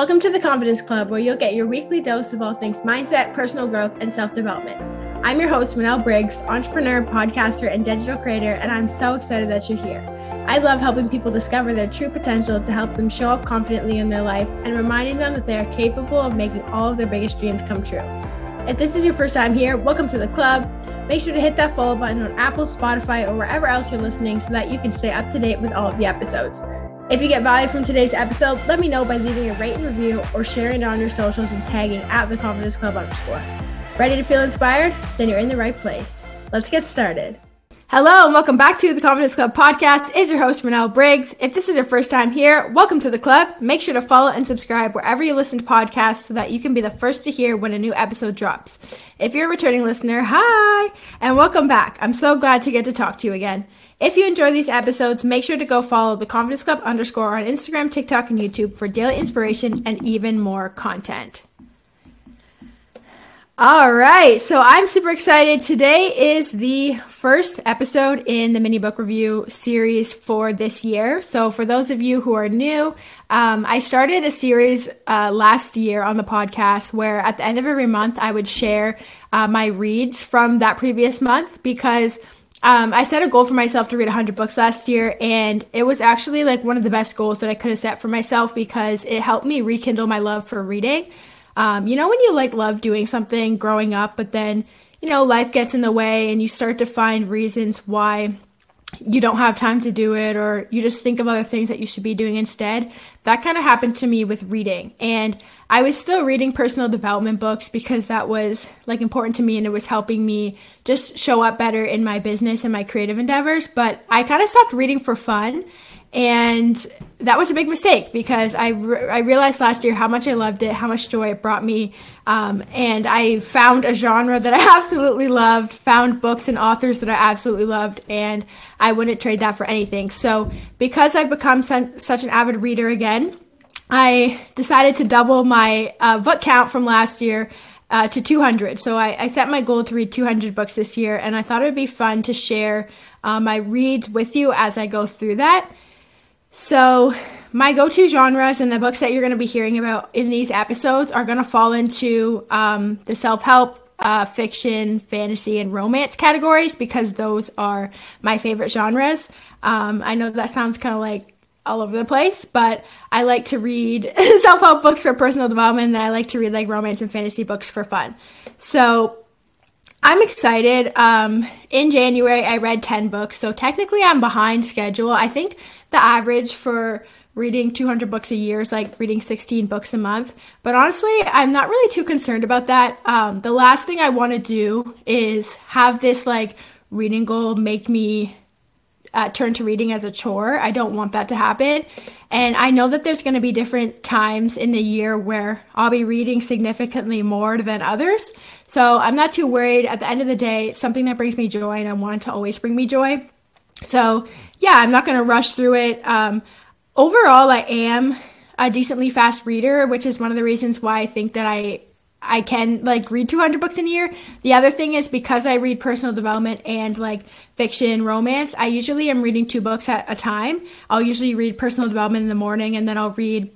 Welcome to the Confidence Club, where you'll get your weekly dose of all things mindset, personal growth, and self development. I'm your host, Manel Briggs, entrepreneur, podcaster, and digital creator, and I'm so excited that you're here. I love helping people discover their true potential to help them show up confidently in their life and reminding them that they are capable of making all of their biggest dreams come true. If this is your first time here, welcome to the club. Make sure to hit that follow button on Apple, Spotify, or wherever else you're listening so that you can stay up to date with all of the episodes. If you get value from today's episode, let me know by leaving a rate and review or sharing it on your socials and tagging at the Confidence Club underscore. Ready to feel inspired? Then you're in the right place. Let's get started. Hello and welcome back to the Confidence Club podcast. Is your host Manel Briggs. If this is your first time here, welcome to the club. Make sure to follow and subscribe wherever you listen to podcasts so that you can be the first to hear when a new episode drops. If you're a returning listener, hi and welcome back. I'm so glad to get to talk to you again. If you enjoy these episodes, make sure to go follow the Confidence Club underscore on Instagram, TikTok, and YouTube for daily inspiration and even more content. All right, so I'm super excited. Today is the first episode in the mini book review series for this year. So, for those of you who are new, um, I started a series uh, last year on the podcast where at the end of every month I would share uh, my reads from that previous month because um, I set a goal for myself to read 100 books last year, and it was actually like one of the best goals that I could have set for myself because it helped me rekindle my love for reading. Um, you know, when you like love doing something growing up, but then, you know, life gets in the way and you start to find reasons why you don't have time to do it or you just think of other things that you should be doing instead. That kind of happened to me with reading. And I was still reading personal development books because that was like important to me and it was helping me just show up better in my business and my creative endeavors, but I kind of stopped reading for fun. And that was a big mistake because I, re- I realized last year how much I loved it, how much joy it brought me. Um, and I found a genre that I absolutely loved, found books and authors that I absolutely loved, and I wouldn't trade that for anything. So, because I've become such an avid reader again, I decided to double my uh, book count from last year uh, to 200. So I, I, set my goal to read 200 books this year, and I thought it would be fun to share uh, my reads with you as I go through that. So, my go to genres and the books that you're going to be hearing about in these episodes are going to fall into um, the self help, uh, fiction, fantasy, and romance categories because those are my favorite genres. Um, I know that sounds kind of like all over the place, but I like to read self help books for personal development and I like to read like romance and fantasy books for fun. So I'm excited. Um, in January, I read 10 books, so technically I'm behind schedule. I think the average for reading 200 books a year is like reading 16 books a month. But honestly, I'm not really too concerned about that. Um, the last thing I want to do is have this like reading goal make me uh, turn to reading as a chore. I don't want that to happen. And I know that there's going to be different times in the year where I'll be reading significantly more than others. So I'm not too worried. At the end of the day, it's something that brings me joy and I want it to always bring me joy. So yeah, I'm not going to rush through it. Um, overall, I am a decently fast reader, which is one of the reasons why I think that I I can like read 200 books in a year. The other thing is because I read personal development and like fiction, romance, I usually am reading two books at a time. I'll usually read personal development in the morning and then I'll read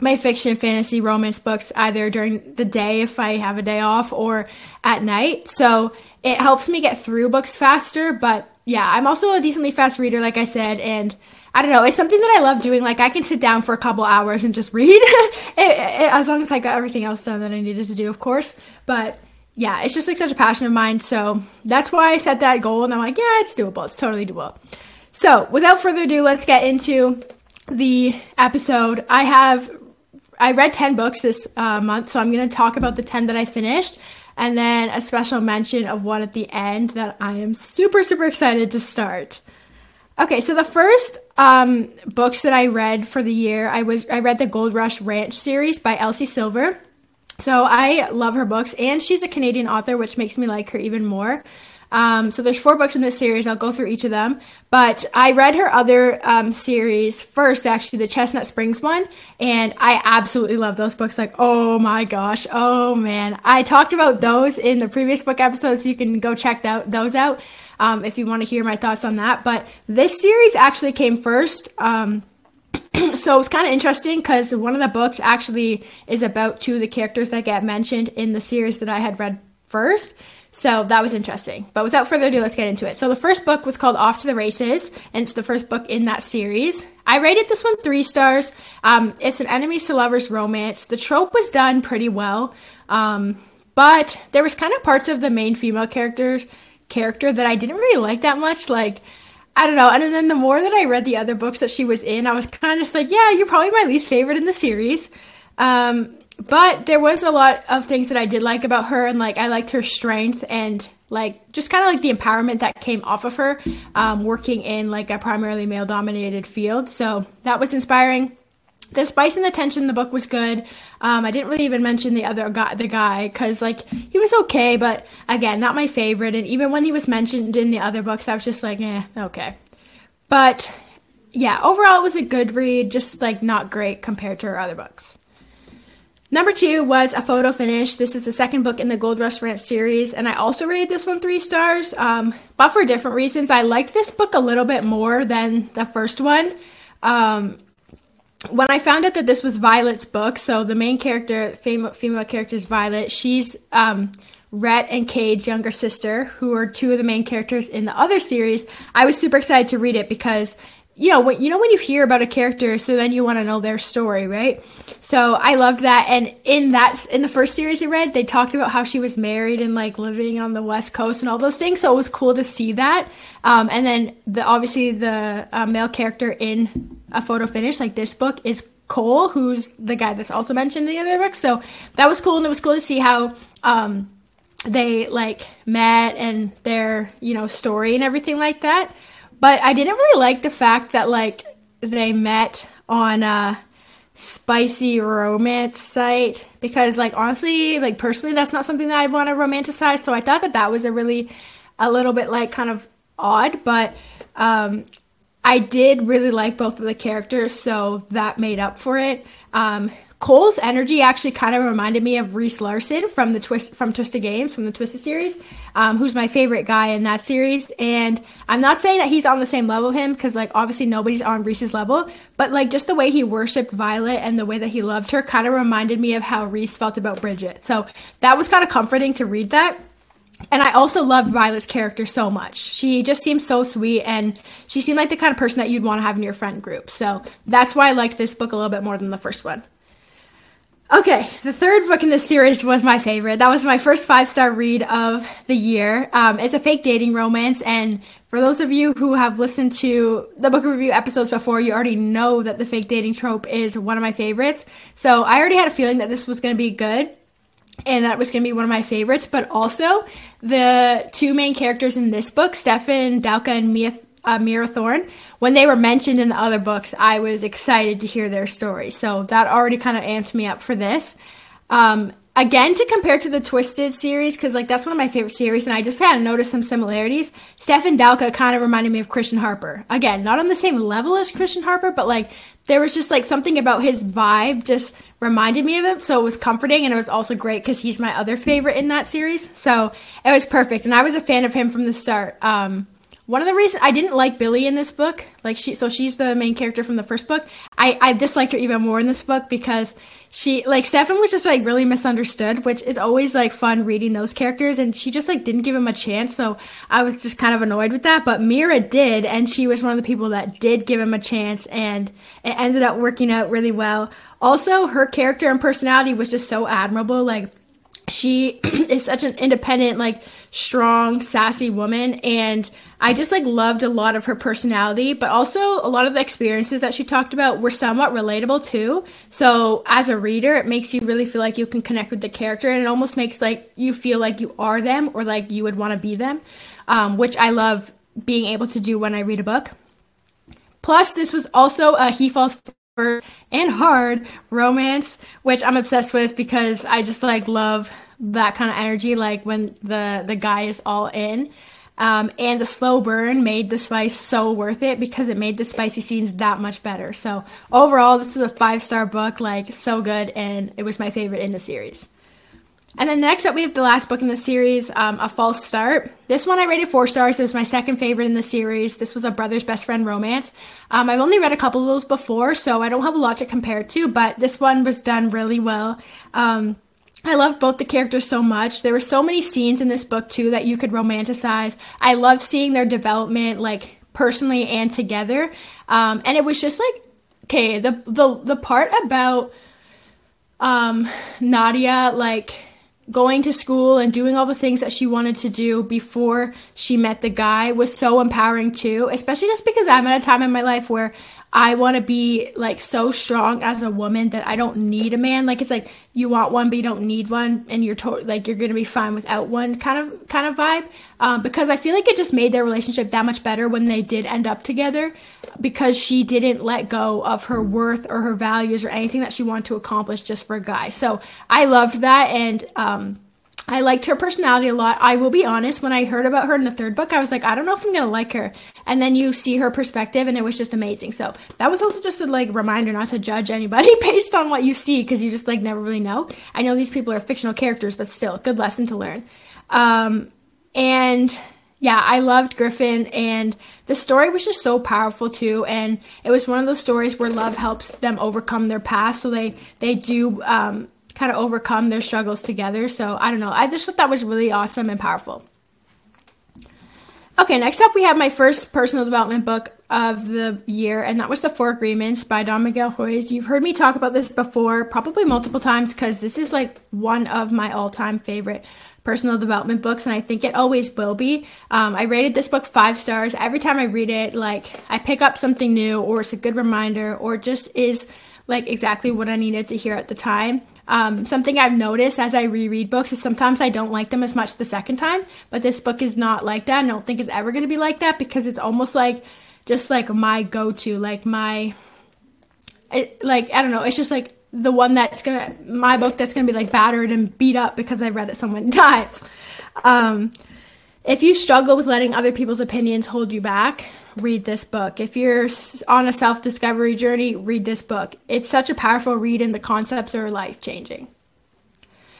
my fiction, fantasy, romance books either during the day if I have a day off or at night. So it helps me get through books faster, but yeah, I'm also a decently fast reader, like I said, and I don't know. It's something that I love doing. Like I can sit down for a couple hours and just read, it, it, as long as I got everything else done that I needed to do, of course. But yeah, it's just like such a passion of mine. So that's why I set that goal, and I'm like, yeah, it's doable. It's totally doable. So without further ado, let's get into the episode. I have I read ten books this uh, month, so I'm going to talk about the ten that I finished. And then a special mention of one at the end that I am super, super excited to start. Okay, so the first um, books that I read for the year, I was I read the Gold Rush Ranch series by Elsie Silver. So I love her books, and she's a Canadian author, which makes me like her even more. Um, so there's four books in this series. I'll go through each of them. But I read her other um, series first, actually, the Chestnut Springs one, and I absolutely love those books. Like, oh my gosh, oh man, I talked about those in the previous book episode, So you can go check that, those out um, if you want to hear my thoughts on that. But this series actually came first. Um, so it's kind of interesting because one of the books actually is about two of the characters that get mentioned in the series that I had read first. So that was interesting. But without further ado, let's get into it. So the first book was called Off to the Races, and it's the first book in that series. I rated this one three stars. Um, it's an enemies to lovers romance. The trope was done pretty well, um, but there was kind of parts of the main female characters character that I didn't really like that much. Like I don't know. And then the more that I read the other books that she was in, I was kind of just like, yeah, you're probably my least favorite in the series. Um, but there was a lot of things that I did like about her, and like I liked her strength and like just kind of like the empowerment that came off of her um, working in like a primarily male dominated field. So that was inspiring. The spice and the tension in the book was good. Um, I didn't really even mention the other guy, the guy, because like he was okay, but again, not my favorite. And even when he was mentioned in the other books, I was just like, eh, okay. But yeah, overall, it was a good read, just like not great compared to her other books. Number two was A Photo Finish. This is the second book in the Gold Rush Ranch series, and I also rated this one three stars, um, but for different reasons. I liked this book a little bit more than the first one. Um, when I found out that this was Violet's book, so the main character, female, female character is Violet. She's um, Rhett and Cade's younger sister, who are two of the main characters in the other series. I was super excited to read it because you know when you know when you hear about a character so then you want to know their story right so i loved that and in that in the first series i read they talked about how she was married and like living on the west coast and all those things so it was cool to see that um, and then the obviously the uh, male character in a photo finish like this book is cole who's the guy that's also mentioned in the other book so that was cool and it was cool to see how um, they like met and their you know story and everything like that but I didn't really like the fact that like they met on a spicy romance site because like honestly, like personally that's not something that I want to romanticize. So I thought that that was a really a little bit like kind of odd, but um I did really like both of the characters, so that made up for it. Um, Cole's energy actually kind of reminded me of Rhys Larsen from the Twist from Twisted Games from the Twisted series, um, who's my favorite guy in that series. And I'm not saying that he's on the same level him because like obviously nobody's on Rhys's level, but like just the way he worshipped Violet and the way that he loved her kind of reminded me of how Reese felt about Bridget. So that was kind of comforting to read that. And I also loved Violet's character so much. She just seemed so sweet and she seemed like the kind of person that you'd want to have in your friend group. So that's why I liked this book a little bit more than the first one. Okay, the third book in this series was my favorite. That was my first five star read of the year. Um, it's a fake dating romance, and for those of you who have listened to the book review episodes before, you already know that the fake dating trope is one of my favorites. So I already had a feeling that this was going to be good and that was going to be one of my favorites. But also, the two main characters in this book, Stefan Dalka and Mia uh, Mira Thorne, when they were mentioned in the other books, I was excited to hear their story. So that already kind of amped me up for this. Um, again, to compare to the Twisted series, because like that's one of my favorite series, and I just kind of noticed some similarities. Stefan Dalka kind of reminded me of Christian Harper. Again, not on the same level as Christian Harper, but like there was just like something about his vibe just reminded me of him. So it was comforting, and it was also great because he's my other favorite in that series. So it was perfect, and I was a fan of him from the start. Um, one of the reasons I didn't like Billie in this book, like she, so she's the main character from the first book. I, I disliked her even more in this book because she, like, Stefan was just like really misunderstood, which is always like fun reading those characters. And she just like didn't give him a chance. So I was just kind of annoyed with that. But Mira did. And she was one of the people that did give him a chance. And it ended up working out really well. Also, her character and personality was just so admirable. Like, she is such an independent like strong sassy woman and i just like loved a lot of her personality but also a lot of the experiences that she talked about were somewhat relatable too. So as a reader it makes you really feel like you can connect with the character and it almost makes like you feel like you are them or like you would want to be them um, which i love being able to do when i read a book. Plus this was also a he falls and hard romance, which I'm obsessed with because I just like love that kind of energy, like when the the guy is all in. Um, and the slow burn made the spice so worth it because it made the spicy scenes that much better. So overall, this is a five star book, like so good, and it was my favorite in the series. And then next up, we have the last book in the series, um, A False Start. This one I rated four stars. It was my second favorite in the series. This was a brother's best friend romance. Um, I've only read a couple of those before, so I don't have a lot to compare to, but this one was done really well. Um, I loved both the characters so much. There were so many scenes in this book too that you could romanticize. I loved seeing their development, like personally and together. Um, and it was just like, okay, the the the part about um, Nadia, like going to school and doing all the things that she wanted to do before she met the guy was so empowering too, especially just because I'm at a time in my life where I want to be like so strong as a woman that I don't need a man. Like it's like you want one but you don't need one, and you're totally like you're gonna be fine without one kind of kind of vibe. Um, because I feel like it just made their relationship that much better when they did end up together, because she didn't let go of her worth or her values or anything that she wanted to accomplish just for a guy. So I loved that, and um, I liked her personality a lot. I will be honest, when I heard about her in the third book, I was like, I don't know if I'm going to like her. And then you see her perspective and it was just amazing. So that was also just a like reminder not to judge anybody based on what you see because you just like never really know. I know these people are fictional characters, but still, good lesson to learn. Um, and yeah, I loved Griffin and the story was just so powerful too. And it was one of those stories where love helps them overcome their past. So they, they do, um, kind of overcome their struggles together. So I don't know. I just thought that was really awesome and powerful. Okay, next up we have my first personal development book of the year, and that was The Four Agreements by Don Miguel Ruiz. You've heard me talk about this before, probably multiple times, because this is like one of my all time favorite personal development books, and I think it always will be. Um, I rated this book five stars. Every time I read it, like I pick up something new, or it's a good reminder, or just is like exactly what I needed to hear at the time. Um, something I've noticed as I reread books is sometimes I don't like them as much the second time, but this book is not like that. I don't think it's ever going to be like that because it's almost like just like my go-to, like my, it, like I don't know, it's just like the one that's gonna my book that's gonna be like battered and beat up because I read it so many times. Um, if you struggle with letting other people's opinions hold you back, read this book. If you're on a self discovery journey, read this book. It's such a powerful read, and the concepts are life changing.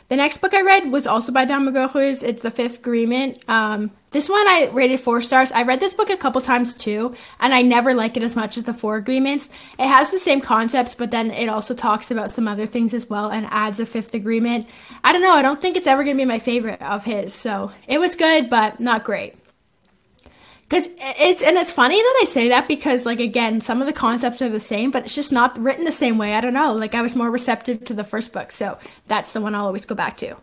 The next book I read was also by Don Miguel It's The Fifth Agreement. Um, this one I rated four stars. I read this book a couple times too, and I never like it as much as The Four Agreements. It has the same concepts, but then it also talks about some other things as well and adds a fifth agreement. I don't know. I don't think it's ever going to be my favorite of his. So it was good, but not great because it's and it's funny that I say that because like again some of the concepts are the same but it's just not written the same way I don't know like I was more receptive to the first book so that's the one I'll always go back to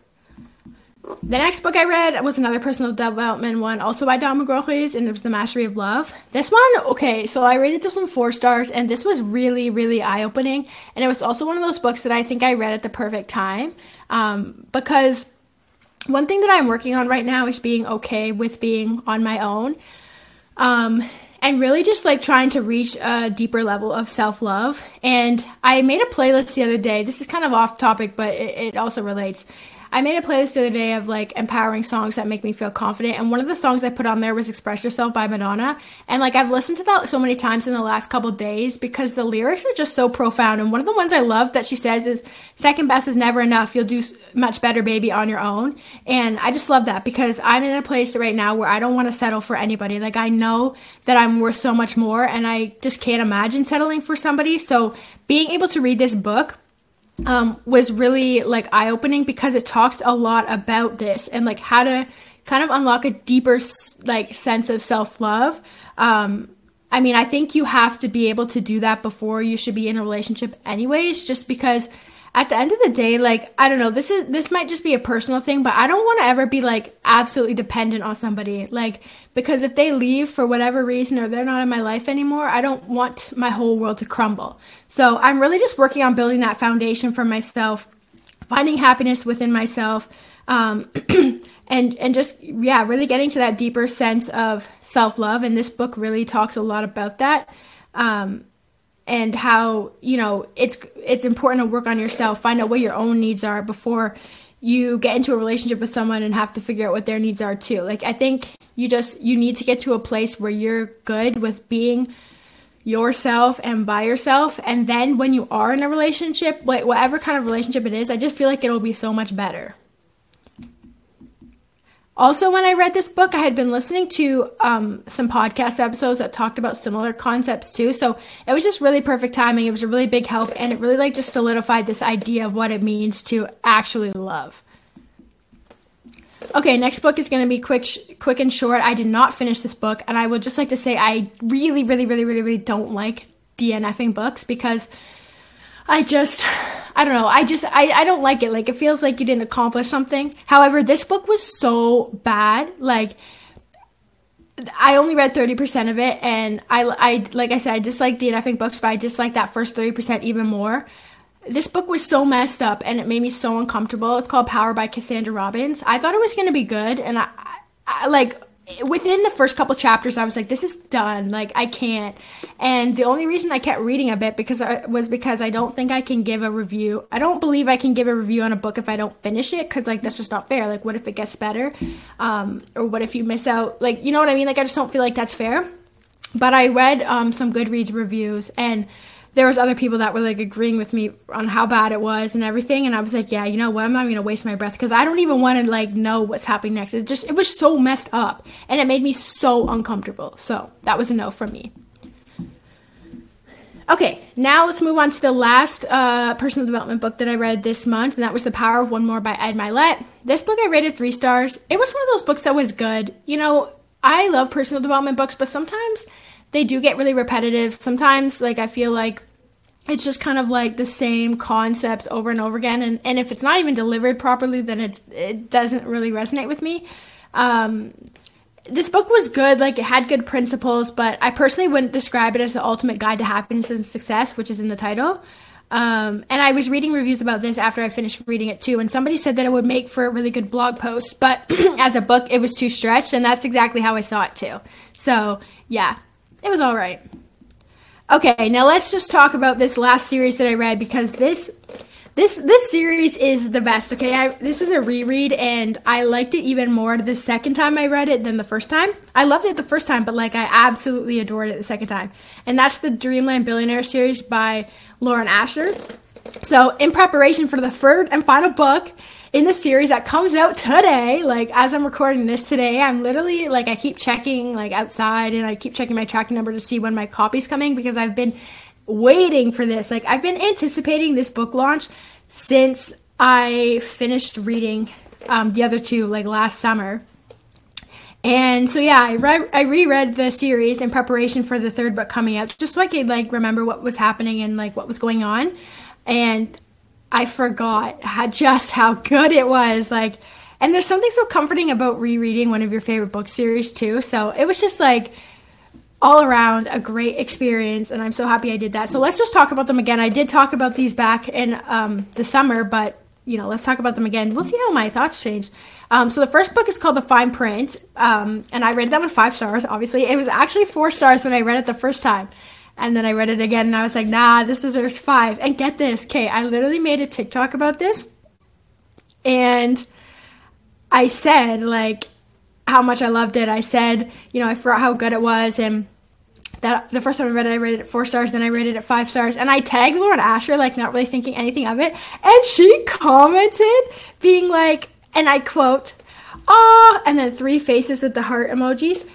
the next book I read was another personal development one also by Don Ruiz and it was The Mastery of Love this one okay so I rated this one four stars and this was really really eye-opening and it was also one of those books that I think I read at the perfect time um, because one thing that I'm working on right now is being okay with being on my own um, and really just like trying to reach a deeper level of self love. And I made a playlist the other day. This is kind of off topic, but it, it also relates. I made a playlist the other day of like empowering songs that make me feel confident. And one of the songs I put on there was Express Yourself by Madonna. And like I've listened to that so many times in the last couple days because the lyrics are just so profound. And one of the ones I love that she says is second best is never enough. You'll do much better, baby, on your own. And I just love that because I'm in a place right now where I don't want to settle for anybody. Like I know that I'm worth so much more and I just can't imagine settling for somebody. So being able to read this book um, was really like eye opening because it talks a lot about this and like how to kind of unlock a deeper like sense of self love. Um, I mean, I think you have to be able to do that before you should be in a relationship, anyways, just because at the end of the day, like, I don't know, this is, this might just be a personal thing, but I don't want to ever be like absolutely dependent on somebody. Like, because if they leave for whatever reason or they're not in my life anymore, I don't want my whole world to crumble. So I'm really just working on building that foundation for myself, finding happiness within myself, um, and, and just, yeah, really getting to that deeper sense of self love. And this book really talks a lot about that. Um, and how you know it's it's important to work on yourself find out what your own needs are before you get into a relationship with someone and have to figure out what their needs are too. Like i think you just you need to get to a place where you're good with being yourself and by yourself. And then when you are in a relationship like whatever kind of relationship it is i just feel like it'll be so much better Also, when I read this book, I had been listening to um, some podcast episodes that talked about similar concepts too. So it was just really perfect timing. It was a really big help, and it really like just solidified this idea of what it means to actually love. Okay, next book is going to be quick, sh- quick and short. I did not finish this book, and I would just like to say I really, really, really, really, really don't like DNFing books because I just, I don't know. I just, I, I don't like it. Like, it feels like you didn't accomplish something. However, this book was so bad. Like, I only read 30% of it, and I, I, like I said, I dislike DNFing books, but I dislike that first 30% even more this book was so messed up and it made me so uncomfortable. It's called Power by Cassandra Robbins. I thought it was going to be good and I, I, like within the first couple chapters I was like this is done. Like I can't. And the only reason I kept reading a bit because I, was because I don't think I can give a review. I don't believe I can give a review on a book if I don't finish it cuz like that's just not fair. Like what if it gets better? Um or what if you miss out? Like you know what I mean? Like I just don't feel like that's fair. But I read um some Goodreads reviews and there was other people that were like agreeing with me on how bad it was and everything and i was like yeah you know what? I'm not gonna waste my breath because i don't even want to like know what's happening next. It just it was so messed up and it made me so uncomfortable. So that was a no from me. Okay now let's move on to the last uh, personal development book that i read this month and that was the power of one more by ed mylett this book i rated three stars. It was one of those books that was good. You know i love personal development books but sometimes they do get really repetitive. Sometimes, like, I feel like it's just kind of like the same concepts over and over again. And, and if it's not even delivered properly, then it's, it doesn't really resonate with me. Um, this book was good, like, it had good principles, but I personally wouldn't describe it as the ultimate guide to happiness and success, which is in the title. Um, and I was reading reviews about this after I finished reading it too, and somebody said that it would make for a really good blog post, but as a book, it was too stretched, and that's exactly how I saw it too. So, yeah, it was all right. Okay, now let's just talk about this last series that I read because this this this series is the best. Okay, I, this is a reread and I liked it even more the second time I read it than the first time. I loved it the first time, but like I absolutely adored it the second time. And that's the Dreamland Billionaire series by Lauren Asher. So, in preparation for the third and final book, in the series that comes out today. Like as I'm recording this today, I'm literally like I keep checking like outside and I keep checking my tracking number to see when my copy's coming because I've been waiting for this. Like I've been anticipating this book launch since I finished reading um, the other two like last summer. And so yeah, I read I reread the series in preparation for the third book coming out, just so I could like remember what was happening and like what was going on. And I forgot how, just how good it was. Like, and there's something so comforting about rereading one of your favorite book series too. So it was just like all around a great experience, and I'm so happy I did that. So let's just talk about them again. I did talk about these back in um, the summer, but you know, let's talk about them again. We'll see how my thoughts change. Um, so the first book is called The Fine Print, um, and I rated that one five stars. Obviously, it was actually four stars when I read it the first time. And then I read it again and I was like, nah, this deserves five. And get this, okay, I literally made a TikTok about this. And I said, like, how much I loved it. I said, you know, I forgot how good it was. And that the first time I read it, I rated it four stars, then I rated it five stars. And I tagged Lauren Asher, like, not really thinking anything of it. And she commented, being like, and I quote, ah, and then three faces with the heart emojis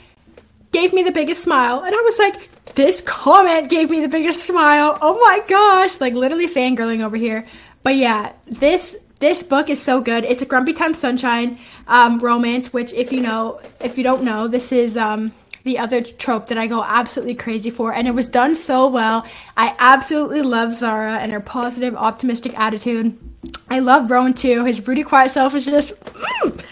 gave me the biggest smile. And I was like, this comment gave me the biggest smile. Oh my gosh, like literally fangirling over here. But yeah, this this book is so good. It's a Grumpy Time Sunshine um, romance, which if you know, if you don't know, this is um, the other trope that I go absolutely crazy for, and it was done so well. I absolutely love Zahra and her positive, optimistic attitude. I love Rowan too. His broody, quiet self is just. Mm,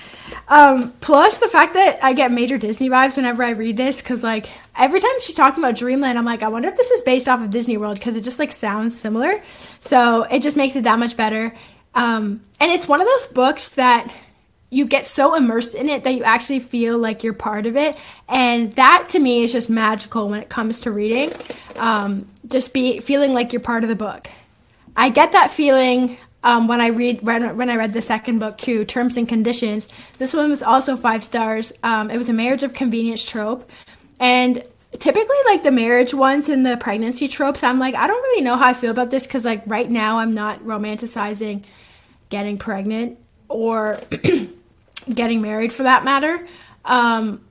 um, plus the fact that I get major Disney vibes whenever I read this, because like every time she's talking about Dreamland, I'm like, I wonder if this is based off of Disney World, because it just like sounds similar. So it just makes it that much better. Um, and it's one of those books that you get so immersed in it that you actually feel like you're part of it. And that to me is just magical when it comes to reading. Um, just be feeling like you're part of the book. I get that feeling um, when I read when, when I read the second book too, Terms and Conditions. This one was also five stars. Um, it was a marriage of convenience trope, and typically like the marriage ones and the pregnancy tropes, I'm like I don't really know how I feel about this because like right now I'm not romanticizing getting pregnant or getting married for that matter. Um,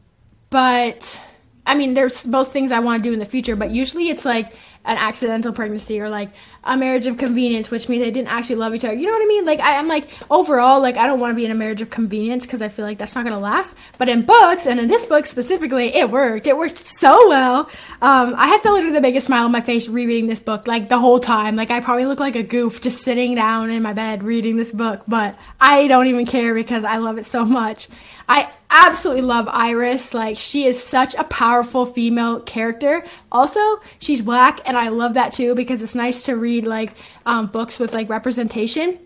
but I mean, there's both things I want to do in the future, but usually it's like an accidental pregnancy or like a marriage of convenience, which means they didn't actually love each other. You know what I mean? Like I, am like overall, like I don't want to be in a marriage of convenience because I feel like that's not gonna last. But in books, and in this book specifically, it worked. It worked so well. Um, I had the literally the biggest smile on my face rereading this book, like the whole time. Like I probably look like a goof just sitting down in my bed reading this book, but I don't even care because I love it so much. I absolutely love Iris. Like, she is such a powerful female character. Also, she's black, and I love that too because it's nice to read like um, books with like representation.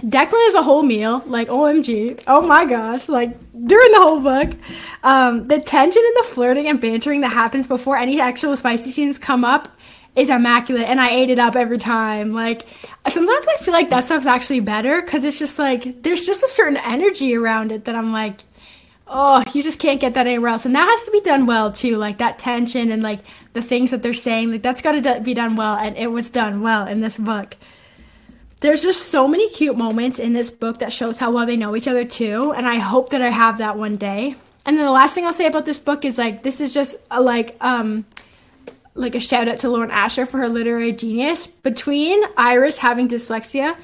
Declan is a whole meal, like OMG. Oh my gosh, like during the whole book. Um, the tension and the flirting and bantering that happens before any actual spicy scenes come up is immaculate and I ate it up every time. Like sometimes I feel like that stuff's actually better because it's just like there's just a certain energy around it that I'm like, oh, you just can't get that anywhere else. And that has to be done well too. Like that tension and like the things that they're saying, like that's got to be done well. And it was done well in this book. There's just so many cute moments in this book that shows how well they know each other too. And I hope that I have that one day. And then the last thing I'll say about this book is like this is just a, like um like a shout out to Lauren Asher for her literary genius. Between Iris having dyslexia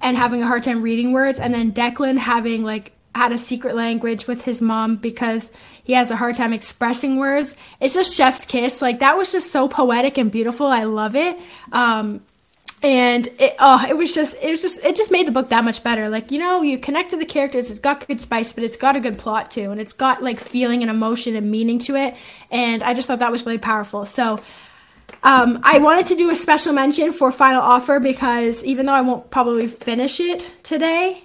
and having a hard time reading words, and then Declan having like had a secret language with his mom because he has a hard time expressing words. It's just chef's kiss. Like that was just so poetic and beautiful. I love it. Um, and it oh it was just it was just it just made the book that much better like you know you connect to the characters it's got good spice but it's got a good plot too and it's got like feeling and emotion and meaning to it and i just thought that was really powerful so um, I wanted to do a special mention for Final Offer because even though I won't probably finish it today,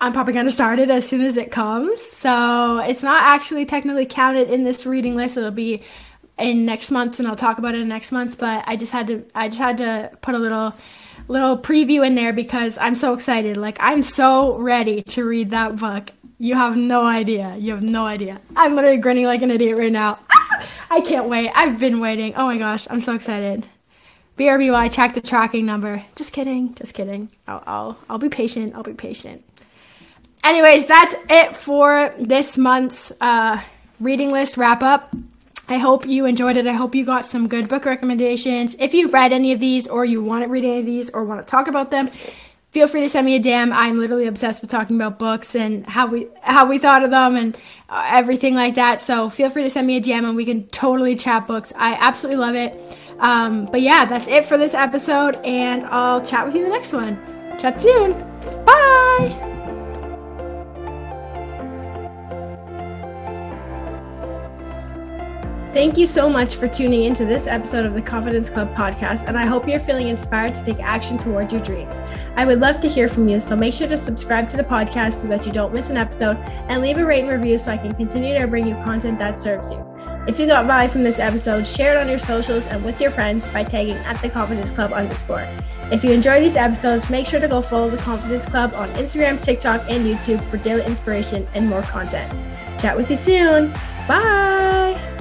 I'm probably going to start it as soon as it comes. So it's not actually technically counted in this reading list. It'll be in next month, and I'll talk about it in next month. But I just had to, I just had to put a little, little preview in there because I'm so excited. Like I'm so ready to read that book. You have no idea. You have no idea. I'm literally grinning like an idiot right now. I can't wait. I've been waiting. Oh my gosh, I'm so excited. BRBY, check the tracking number. Just kidding. Just kidding. I'll, I'll, I'll be patient. I'll be patient anyways, that's it for this month's uh, reading list wrap up. I hope you enjoyed it. I hope you got some good book recommendations. If you've read any of these or you want to read any of these or want to talk about them, feel free to send me a DM. I'm literally obsessed with talking about books and how we how we thought of them and uh, everything like that. So feel free to send me a DM and we can totally chat books. I absolutely love it. Um, but yeah, that's it for this episode, and I'll chat with you the next one. Chat soon. Bye. Thank you so much for tuning into this episode of the Confidence Club podcast, and I hope you're feeling inspired to take action towards your dreams. I would love to hear from you, so make sure to subscribe to the podcast so that you don't miss an episode and leave a rate and review so I can continue to bring you content that serves you. If you got value from this episode, share it on your socials and with your friends by tagging at the Confidence Club underscore. If you enjoy these episodes, make sure to go follow the Confidence Club on Instagram, TikTok, and YouTube for daily inspiration and more content. Chat with you soon. Bye.